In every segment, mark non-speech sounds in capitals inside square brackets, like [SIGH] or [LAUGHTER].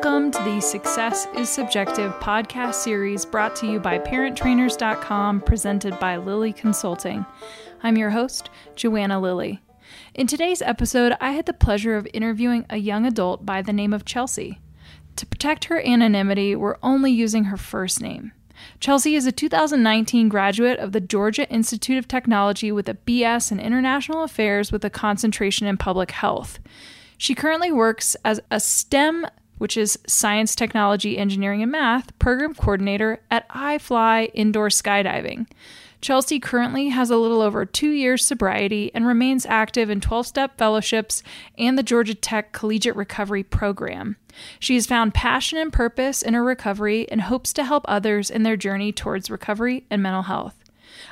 Welcome to the Success is Subjective podcast series brought to you by ParentTrainers.com, presented by Lilley Consulting. I'm your host, Joanna Lilley. In today's episode, I had the pleasure of interviewing a young adult by the name of Chelsea. To protect her anonymity, we're only using her first name. Chelsea is a 2019 graduate of the Georgia Institute of Technology with a BS in International Affairs with a concentration in public health. She currently works as a STEM, which is Science, Technology, Engineering, and Math, program coordinator at iFly Indoor Skydiving. Chelsea currently has a little over two years sobriety and remains active in 12 step fellowships and the Georgia Tech Collegiate Recovery Program. She has found passion and purpose in her recovery and hopes to help others in their journey towards recovery and mental health.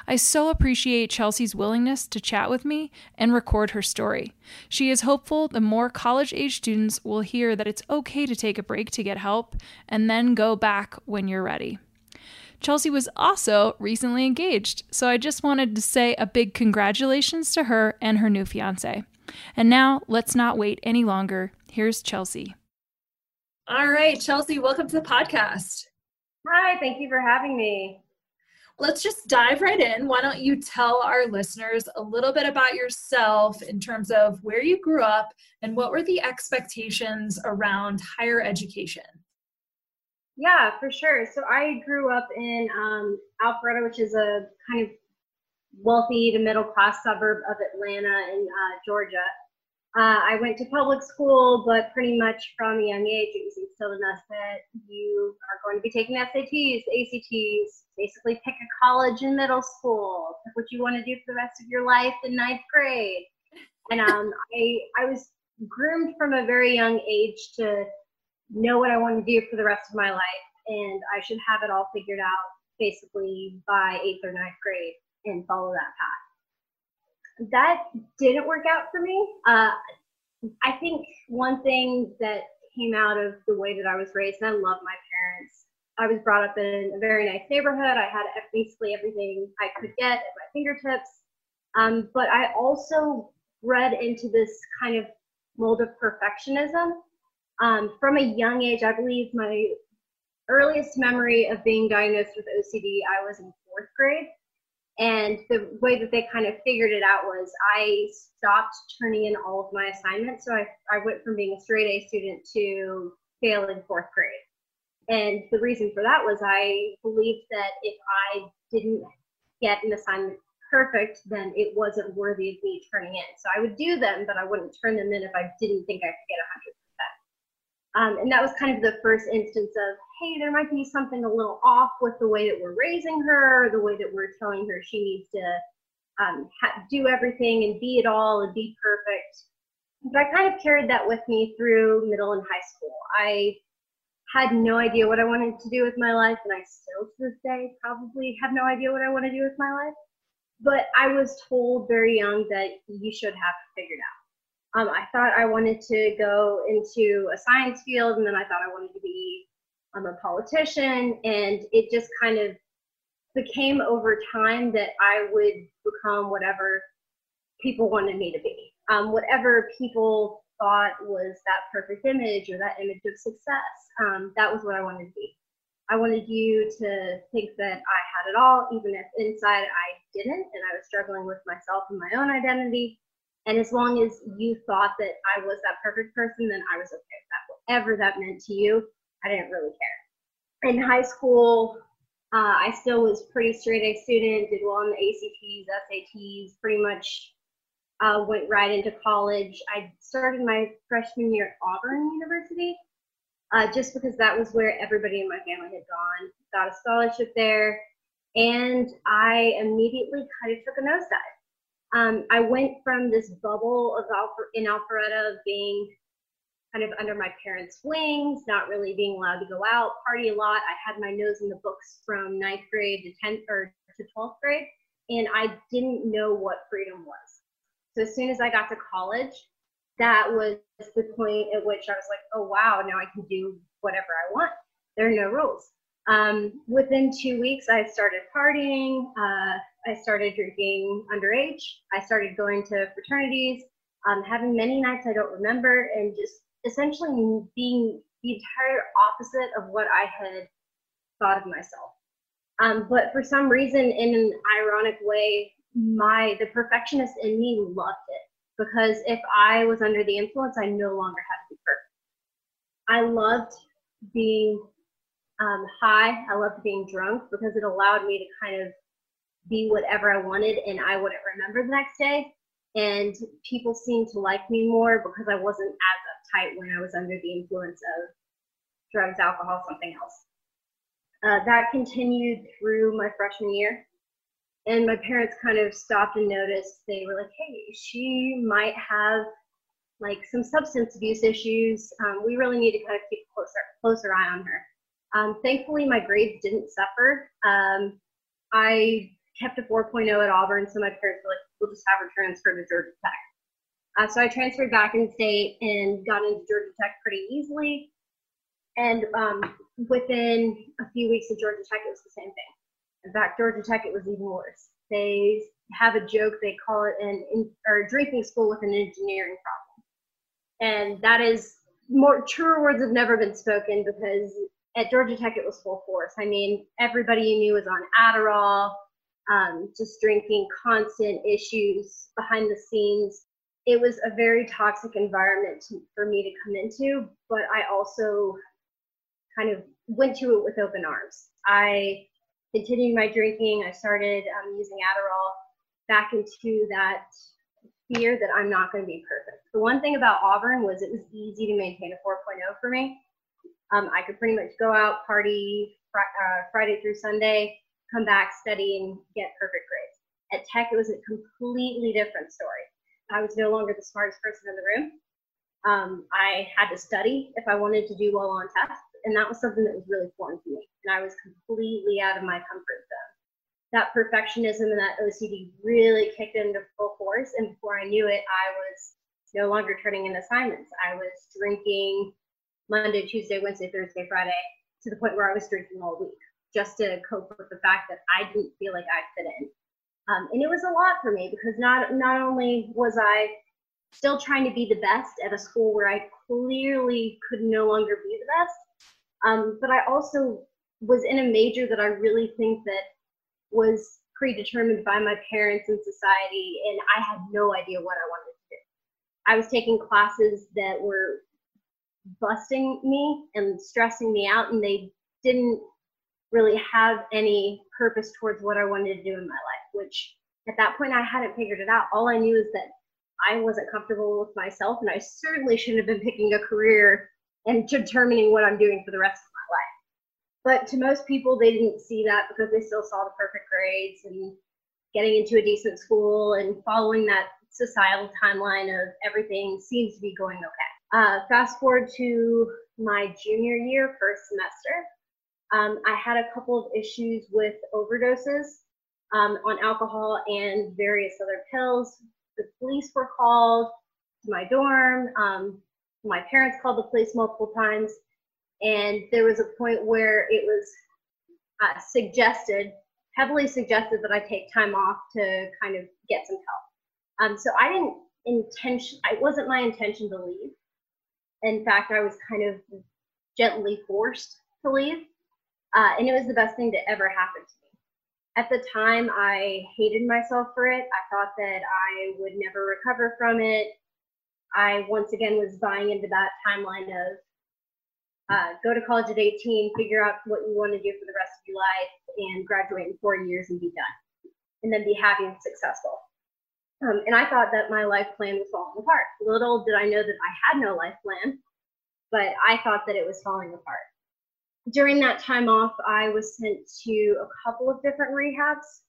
I so appreciate Chelsea's willingness to chat with me and record her story. She is hopeful the more college age students will hear that it's okay to take a break to get help and then go back when you're ready. Chelsea was also recently engaged, so I just wanted to say a big congratulations to her and her new fiance. And now, let's not wait any longer. Here's Chelsea. All right, Chelsea, welcome to the podcast. Hi, thank you for having me let's just dive right in. Why don't you tell our listeners a little bit about yourself in terms of where you grew up and what were the expectations around higher education? Yeah, for sure. So I grew up in um, Alpharetta, which is a kind of wealthy to middle class suburb of Atlanta in uh, Georgia. Uh, I went to public school, but pretty much from a young age, it was instilled in us that you are going to be taking SATs, ACTs, basically pick a college in middle school, pick what you want to do for the rest of your life in ninth grade. And um, [LAUGHS] I, I was groomed from a very young age to know what I want to do for the rest of my life, and I should have it all figured out basically by eighth or ninth grade and follow that path that didn't work out for me. Uh, I think one thing that came out of the way that I was raised, and I love my parents. I was brought up in a very nice neighborhood. I had basically everything I could get at my fingertips. Um, but I also bred into this kind of mold of perfectionism. Um, from a young age, I believe my earliest memory of being diagnosed with OCD, I was in fourth grade. And the way that they kind of figured it out was I stopped turning in all of my assignments. So I, I went from being a straight A student to failing fourth grade. And the reason for that was I believed that if I didn't get an assignment perfect, then it wasn't worthy of me turning in. So I would do them, but I wouldn't turn them in if I didn't think I could get 100 um, and that was kind of the first instance of, hey, there might be something a little off with the way that we're raising her, the way that we're telling her she needs to um, ha- do everything and be it all and be perfect. But I kind of carried that with me through middle and high school. I had no idea what I wanted to do with my life, and I still to this day probably have no idea what I want to do with my life. But I was told very young that you should have it figured out. Um, I thought I wanted to go into a science field, and then I thought I wanted to be um, a politician, and it just kind of became over time that I would become whatever people wanted me to be, um, whatever people thought was that perfect image or that image of success. Um, that was what I wanted to be. I wanted you to think that I had it all, even if inside I didn't, and I was struggling with myself and my own identity. And as long as you thought that I was that perfect person, then I was okay with that. Whatever that meant to you, I didn't really care. In high school, uh, I still was pretty straight A student, did well on the ACTs, SATs, pretty much uh, went right into college. I started my freshman year at Auburn University uh, just because that was where everybody in my family had gone. Got a scholarship there, and I immediately kind of took a nosedive um, I went from this bubble of Alpha, in Alpharetta of being kind of under my parents' wings, not really being allowed to go out, party a lot. I had my nose in the books from ninth grade to 10th or to 12th grade, and I didn't know what freedom was. So as soon as I got to college, that was the point at which I was like, oh wow, now I can do whatever I want. There are no rules. Um, within two weeks, I started partying. Uh, I started drinking underage. I started going to fraternities, um, having many nights I don't remember, and just essentially being the entire opposite of what I had thought of myself. Um, but for some reason, in an ironic way, my the perfectionist in me loved it because if I was under the influence, I no longer had to be perfect. I loved being um, high. I loved being drunk because it allowed me to kind of be whatever I wanted and I wouldn't remember the next day. And people seemed to like me more because I wasn't as uptight when I was under the influence of drugs, alcohol, something else. Uh, that continued through my freshman year. And my parents kind of stopped and noticed. They were like, hey, she might have like some substance abuse issues. Um, we really need to kind of keep a closer, closer eye on her. Um, thankfully, my grades didn't suffer. Um, I kept a 4.0 at Auburn, so my parents were like, we'll just have her transfer to Georgia Tech. Uh, so I transferred back in state and got into Georgia Tech pretty easily. And um, within a few weeks of Georgia Tech, it was the same thing. In fact, Georgia Tech, it was even worse. They have a joke, they call it an in, or a drinking school with an engineering problem. And that is more truer words have never been spoken because at Georgia Tech, it was full force. I mean, everybody you knew was on Adderall, um, just drinking, constant issues behind the scenes. It was a very toxic environment to, for me to come into, but I also kind of went to it with open arms. I continued my drinking. I started um, using Adderall back into that fear that I'm not going to be perfect. The one thing about Auburn was it was easy to maintain a 4.0 for me. Um, I could pretty much go out, party fr- uh, Friday through Sunday, come back, study, and get perfect grades. At Tech, it was a completely different story. I was no longer the smartest person in the room. Um, I had to study if I wanted to do well on tests, and that was something that was really foreign to me. And I was completely out of my comfort zone. That perfectionism and that OCD really kicked into full force, and before I knew it, I was no longer turning in assignments. I was drinking Monday, Tuesday, Wednesday, Thursday, Friday, to the point where I was drinking all week just to cope with the fact that I didn't feel like I fit in. Um, and it was a lot for me because not not only was I still trying to be the best at a school where I clearly could no longer be the best, um, but I also was in a major that I really think that was predetermined by my parents and society, and I had no idea what I wanted to do. I was taking classes that were busting me and stressing me out, and they didn't really have any purpose towards what I wanted to do in my life, which at that point I hadn't figured it out. All I knew is that I wasn't comfortable with myself, and I certainly shouldn't have been picking a career and determining what I'm doing for the rest of my life. But to most people, they didn't see that because they still saw the perfect grades and getting into a decent school and following that societal timeline of everything seems to be going okay. Uh, fast forward to my junior year, first semester. Um, I had a couple of issues with overdoses um, on alcohol and various other pills. The police were called to my dorm. Um, my parents called the police multiple times. And there was a point where it was uh, suggested, heavily suggested, that I take time off to kind of get some help. Um, so I didn't intention, it wasn't my intention to leave. In fact, I was kind of gently forced to leave. Uh, and it was the best thing to ever happen to me. At the time, I hated myself for it. I thought that I would never recover from it. I once again was buying into that timeline of uh, go to college at 18, figure out what you want to do for the rest of your life, and graduate in four years and be done, and then be happy and successful. Um, and I thought that my life plan was falling apart. Little did I know that I had no life plan, but I thought that it was falling apart during that time off, I was sent to a couple of different rehabs,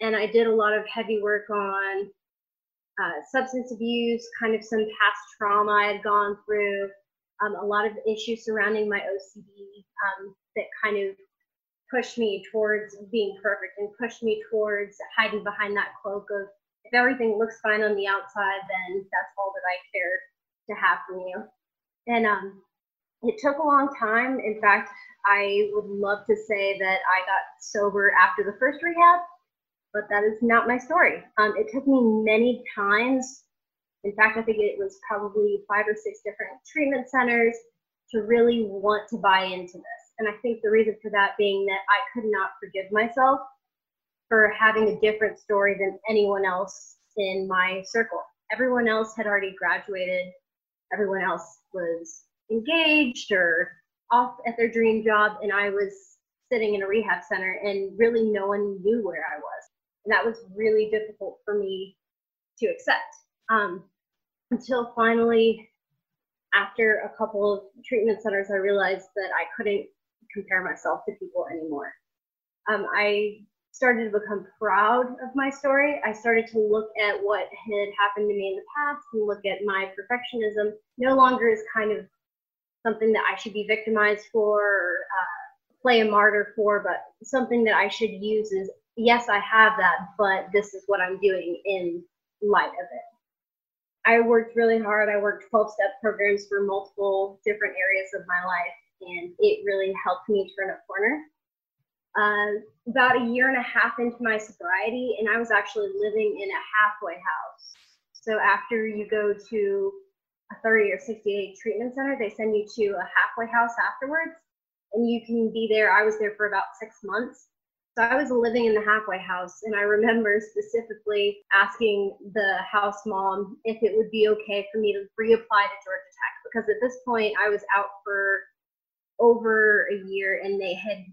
and I did a lot of heavy work on uh, substance abuse, kind of some past trauma I had gone through, um, a lot of issues surrounding my OCD um, that kind of pushed me towards being perfect and pushed me towards hiding behind that cloak of if everything looks fine on the outside, then that's all that I care to have from you. And um, it took a long time. In fact, I would love to say that I got sober after the first rehab, but that is not my story. Um, it took me many times. In fact, I think it was probably five or six different treatment centers to really want to buy into this. And I think the reason for that being that I could not forgive myself for having a different story than anyone else in my circle. Everyone else had already graduated, everyone else was engaged or off at their dream job, and I was sitting in a rehab center and really no one knew where I was. And that was really difficult for me to accept. Um, until finally, after a couple of treatment centers, I realized that I couldn't compare myself to people anymore. Um, I started to become proud of my story. I started to look at what had happened to me in the past and look at my perfectionism no longer as kind of something that I should be victimized for or uh, play a martyr for, but something that I should use is yes, I have that, but this is what I'm doing in light of it. I worked really hard. I worked 12 step programs for multiple different areas of my life, and it really helped me turn a corner. Uh, about a year and a half into my sobriety, and I was actually living in a halfway house. So after you go to a 30 or 60 day treatment center, they send you to a halfway house afterwards, and you can be there. I was there for about six months so I was living in the halfway house, and I remember specifically asking the house mom if it would be okay for me to reapply to Georgia Tech because at this point I was out for over a year, and they had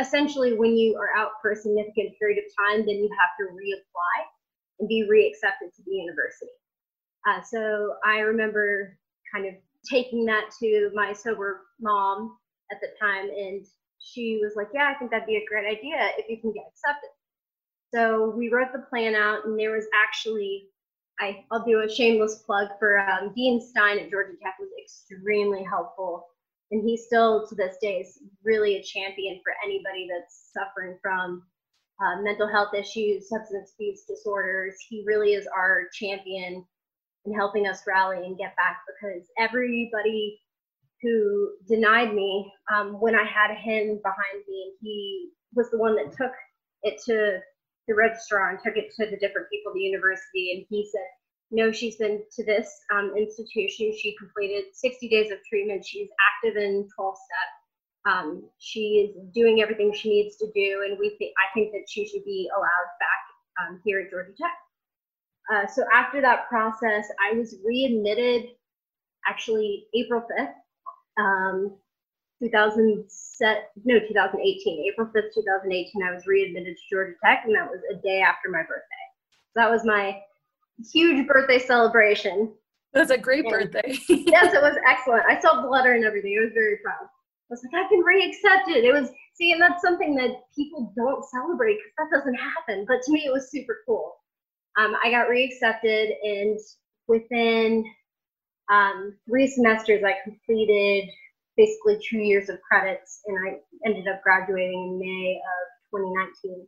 essentially when you are out for a significant period of time, then you have to reapply and be reaccepted to the university. Uh, so I remember kind of taking that to my sober mom at the time and she was like, Yeah, I think that'd be a great idea if you can get accepted. So we wrote the plan out, and there was actually, I, I'll do a shameless plug for um, Dean Stein at Georgia Tech was extremely helpful. And he still, to this day, is really a champion for anybody that's suffering from uh, mental health issues, substance abuse disorders. He really is our champion in helping us rally and get back because everybody who denied me um, when I had him behind me. And he was the one that took it to the registrar and took it to the different people at the university. And he said, no, she's been to this um, institution. She completed 60 days of treatment. She's active in 12 step. Um, she is doing everything she needs to do, and we think I think that she should be allowed back um, here at Georgia Tech. Uh, so after that process, I was readmitted actually April 5th um, 2000 no 2018 april 5th 2018 i was readmitted to georgia tech and that was a day after my birthday. So that was my huge birthday celebration. That's a great and birthday. [LAUGHS] Yes it was excellent. I saw the letter and everything. I was very proud. I was like i've been reaccepted it. Was see and that's something that people don't celebrate because that doesn't happen but to me it was super cool um, i got reaccepted and within um, three semesters, I completed basically two years of credits, and I ended up graduating in May of 2019.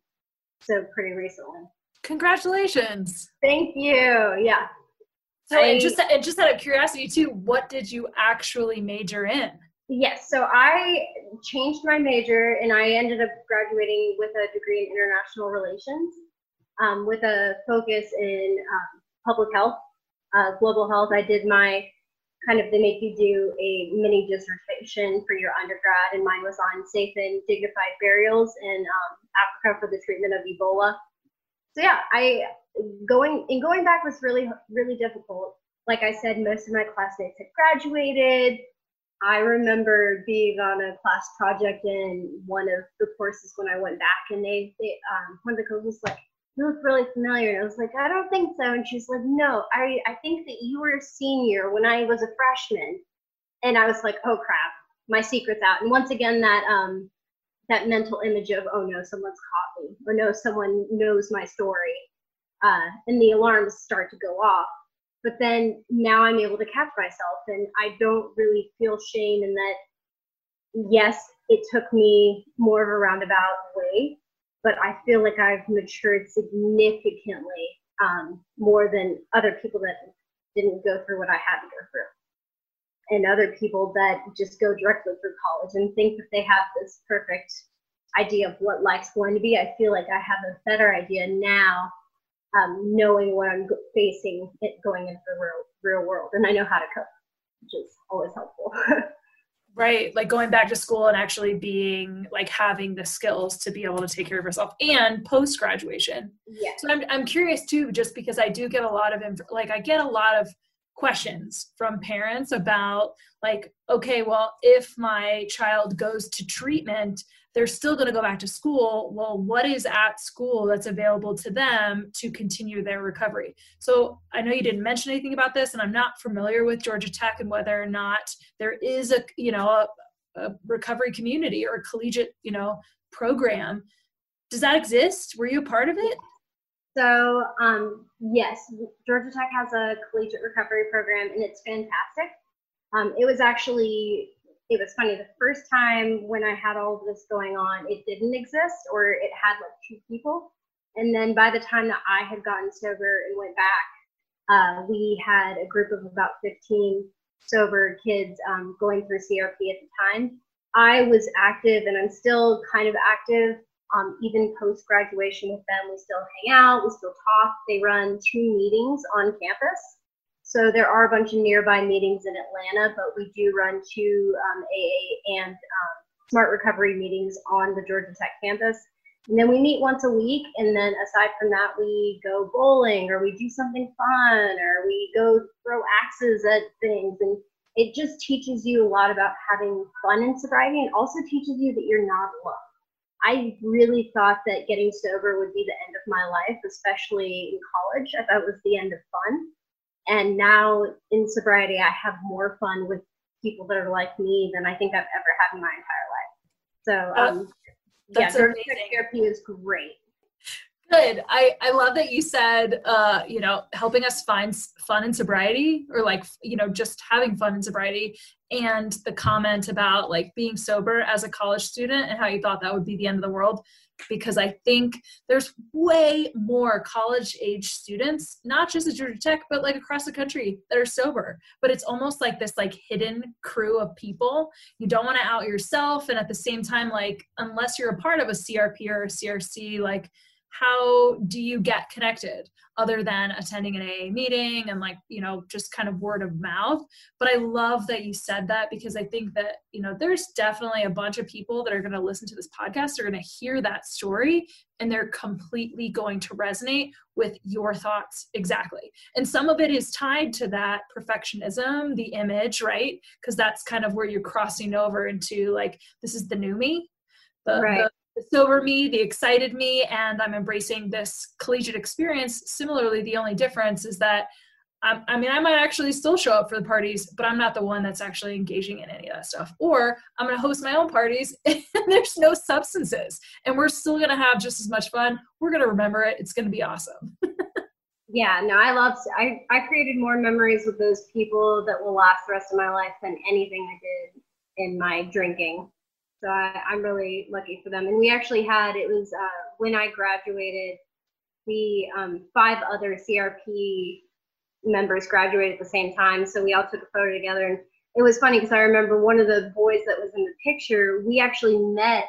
So pretty recently. Congratulations! Thank you. Yeah. So, I, and just and just out of curiosity too, what did you actually major in? Yes, so I changed my major, and I ended up graduating with a degree in international relations, um, with a focus in um, public health uh, global health, I did my kind of, they make you do a mini dissertation for your undergrad, and mine was on safe and dignified burials in um, Africa for the treatment of Ebola. So yeah, I going and going back was really really difficult. Like I said, most of my classmates had graduated. I remember being on a class project in one of the courses when I went back, and they, they um, one of the coaches was like, look really familiar. And I was like, I don't think so. And she's like, no, I, I think that you were a senior when I was a freshman. And I was like, oh crap, my secret's out. And once again, that um, that mental image of, oh no, someone's caught me, or no, someone knows my story, uh, and the alarms start to go off. But then now I'm able to catch myself, and I don't really feel shame in that. Yes, it took me more of a roundabout way but I feel like I've matured significantly um, more than other people that didn't go through what I had to go through. And other people that just go directly through college and think that they have this perfect idea of what life's going to be. I feel like I have a better idea now, um, knowing what I'm facing it going into the real, real world. And I know how to cope, which is always helpful. [LAUGHS] Right, like going back to school and actually being like having the skills to be able to take care of yourself and post graduation. Yeah. So I'm I'm curious too, just because I do get a lot of inf- like I get a lot of questions from parents about like okay well if my child goes to treatment they're still going to go back to school. Well what is at school that's available to them to continue their recovery? So i know you didn't mention anything about this and i'm not familiar with georgia tech and whether or not there is a you know a, a recovery community or a collegiate you know program. Does that exist? Were you a part of it so um, yes, Georgia Tech has a collegiate recovery program, and it's fantastic. Um, it was actually it was funny the first time when I had all of this going on, it didn't exist, or it had like two people, and then by the time that I had gotten sober and went back, uh, we had a group of about 15 sober kids um, going through CRP at the time. I was active, and I'm still kind of active um, even post graduation with them, we still hang out, we still talk. They run two meetings on campus. So there are a bunch of nearby meetings in Atlanta, but we do run two um, AA and um, Smart Recovery meetings on the Georgia Tech campus. And then we meet once a week. And then aside from that, we go bowling or we do something fun or we go throw axes at things. And it just teaches you a lot about having fun in sobriety and also teaches you that you're not alone. I really thought that getting sober would be the end of my life, especially in college. I thought it was the end of fun. And now in sobriety, I have more fun with people that are like me than I think I've ever had in my entire life. So, um, yeah, therapy is great. Good. I, I love that you said, uh, you know, helping us find fun in sobriety or like, you know, just having fun in sobriety and the comment about like being sober as a college student and how you thought that would be the end of the world. Because I think there's way more college age students, not just at Georgia Tech, but like across the country that are sober. But it's almost like this like hidden crew of people. You don't want to out yourself. And at the same time, like, unless you're a part of a CRP or a CRC, like, how do you get connected other than attending an AA meeting and like, you know, just kind of word of mouth. But I love that you said that because I think that, you know, there's definitely a bunch of people that are going to listen to this podcast, are going to hear that story and they're completely going to resonate with your thoughts exactly. And some of it is tied to that perfectionism, the image, right? Because that's kind of where you're crossing over into like, this is the new me. The, right. the sober me, the excited me, and I'm embracing this collegiate experience. Similarly, the only difference is that I'm, I mean, I might actually still show up for the parties, but I'm not the one that's actually engaging in any of that stuff. Or I'm going to host my own parties [LAUGHS] and there's no substances, and we're still going to have just as much fun. We're going to remember it. It's going to be awesome. [LAUGHS] yeah, no, I love. I I created more memories with those people that will last the rest of my life than anything I did in my drinking. So I, am really lucky for them. And we actually had, it was uh, when I graduated, the um, five other CRP members graduated at the same time. So we all took a photo together. And it was funny because I remember one of the boys that was in the picture, we actually met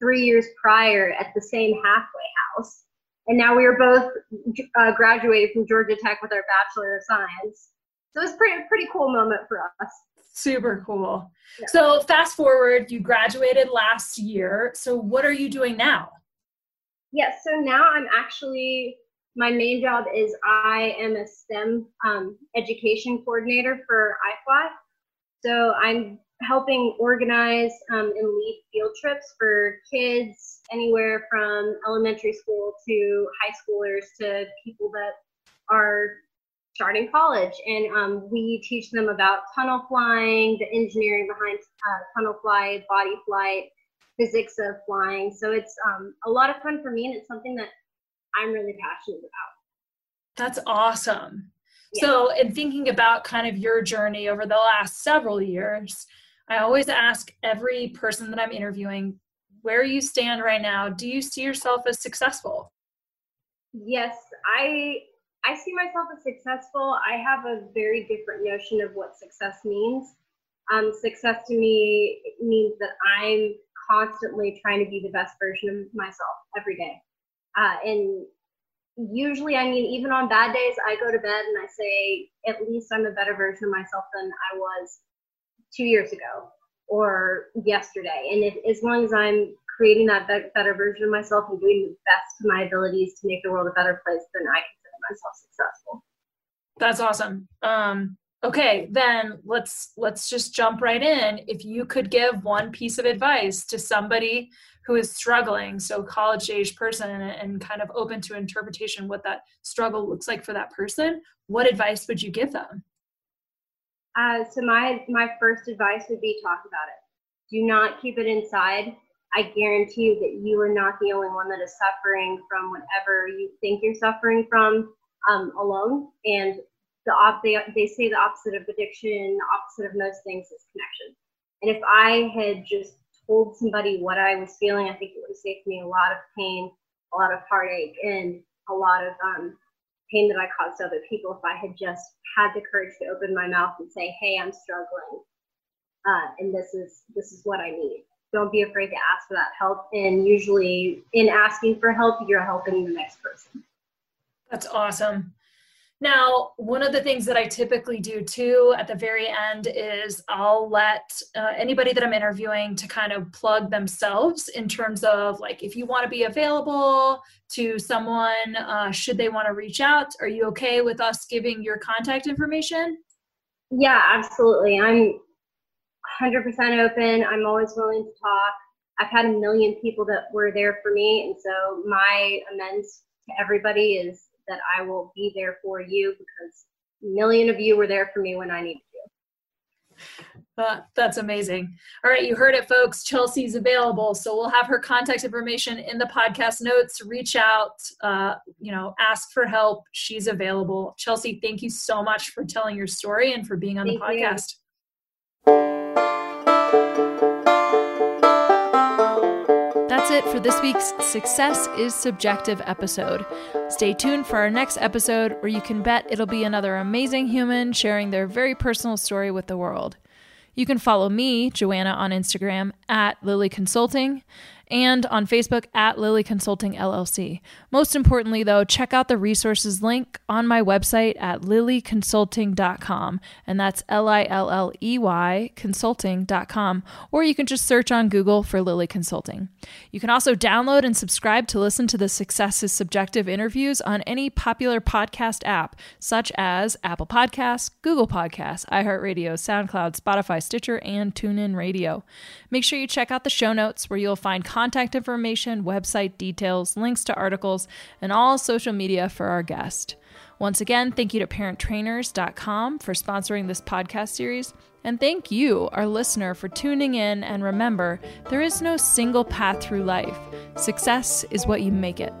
three years prior at the same halfway house. And now we are both uh, graduated from Georgia Tech with our Bachelor of Science. So it was pretty, pretty cool moment for us. Super cool. Yeah. So fast forward, you graduated last year. So what are you doing now? Yes, yeah, so now I'm actually my main job is I am a STEM um, education coordinator for iFly. So I'm helping organize um, and lead field trips for kids anywhere from elementary school to high schoolers to people that are starting college. And um, we teach them about tunnel flying, the engineering behind uh, tunnel flight, body flight, physics of flying. So it's um, a lot of fun for me, and it's something that I'm really passionate about. That's awesome. Yeah. So, in thinking about kind of your journey over the last several years, I always ask every person that I'm interviewing where you stand right now. Do you see yourself as successful? Yes, I I see myself as successful. I have a very different notion of what success means. Um, success to me means that I'm constantly trying to be the best version of myself every day. Uh, and usually, I mean, even on bad days, I go to bed and I say, at least I'm a better version of myself than I was two years ago. or yesterday. And if, as long as I'm creating that better version of myself and doing the best to my abilities to make the world a better place, then I consider myself successful. That's awesome. Um, okay, then let's let's just jump right in. If you could give one piece of advice to somebody who is struggling, so college age person, and, kind of open to interpretation what that struggle looks like for that person, what advice would you give them? Uh, so my my first advice would be talk about it. Do not keep it inside. I guarantee you that you are not the only one that is suffering from whatever you think you're suffering from um, alone. And the op- they, they say the opposite of addiction, the opposite of most things is connection. And if I had just told somebody what I was feeling, I think it would have saved me a lot of pain, a lot of heartache, and a lot of um, pain that I caused other people if I had just had the courage to open my mouth and say, "Hey, I'm struggling, uh, and this is this is what I need." Don't be afraid to ask for that help. And usually, in asking for help, you're helping the next person. That's awesome. Now, one of the things that I typically do too at the very end is I'll let uh, anybody that I'm interviewing to kind of plug themselves in terms of like if you want to be available to someone, uh, should they want to reach out? Are you okay with us giving your contact information? Yeah, absolutely. I'm 100% open. I'm always willing to talk. I've had a million people that were there for me, and so my amends to everybody is that I will be there for you because a million of you were there for me when I needed you. Uh, that's amazing. All right, you heard it, folks. Chelsea's available, so we'll have her contact information in the podcast notes. Reach out, uh, you know, ask for help. She's available. Chelsea, thank you so much for telling your story and for being on thank the podcast. That's it for this week's Success is Subjective episode. Stay tuned for our next episode where you can bet it'll be another amazing human sharing their very personal story with the world. You can follow me, Joanna, on Instagram at Lilley Consulting and on Facebook at Lilley Consulting LLC. Most importantly, though, check out the resources link on my website at lilleyconsulting.com, and that's L I L L E Y consulting.com, or you can just search on Google for Lilley Consulting. You can also download and subscribe to listen to the Success is Subjective interviews on any popular podcast app, such as Apple Podcasts, Google Podcasts, iHeartRadio, SoundCloud, Spotify, Stitcher, and TuneIn Radio. Make sure you check out the show notes where you'll find contact information, website details, links to articles, and all social media for our guest. Once again, thank you to parenttrainers.com for sponsoring this podcast series. And thank you, our listener, for tuning in. And remember, there is no single path through life. Success is what you make it.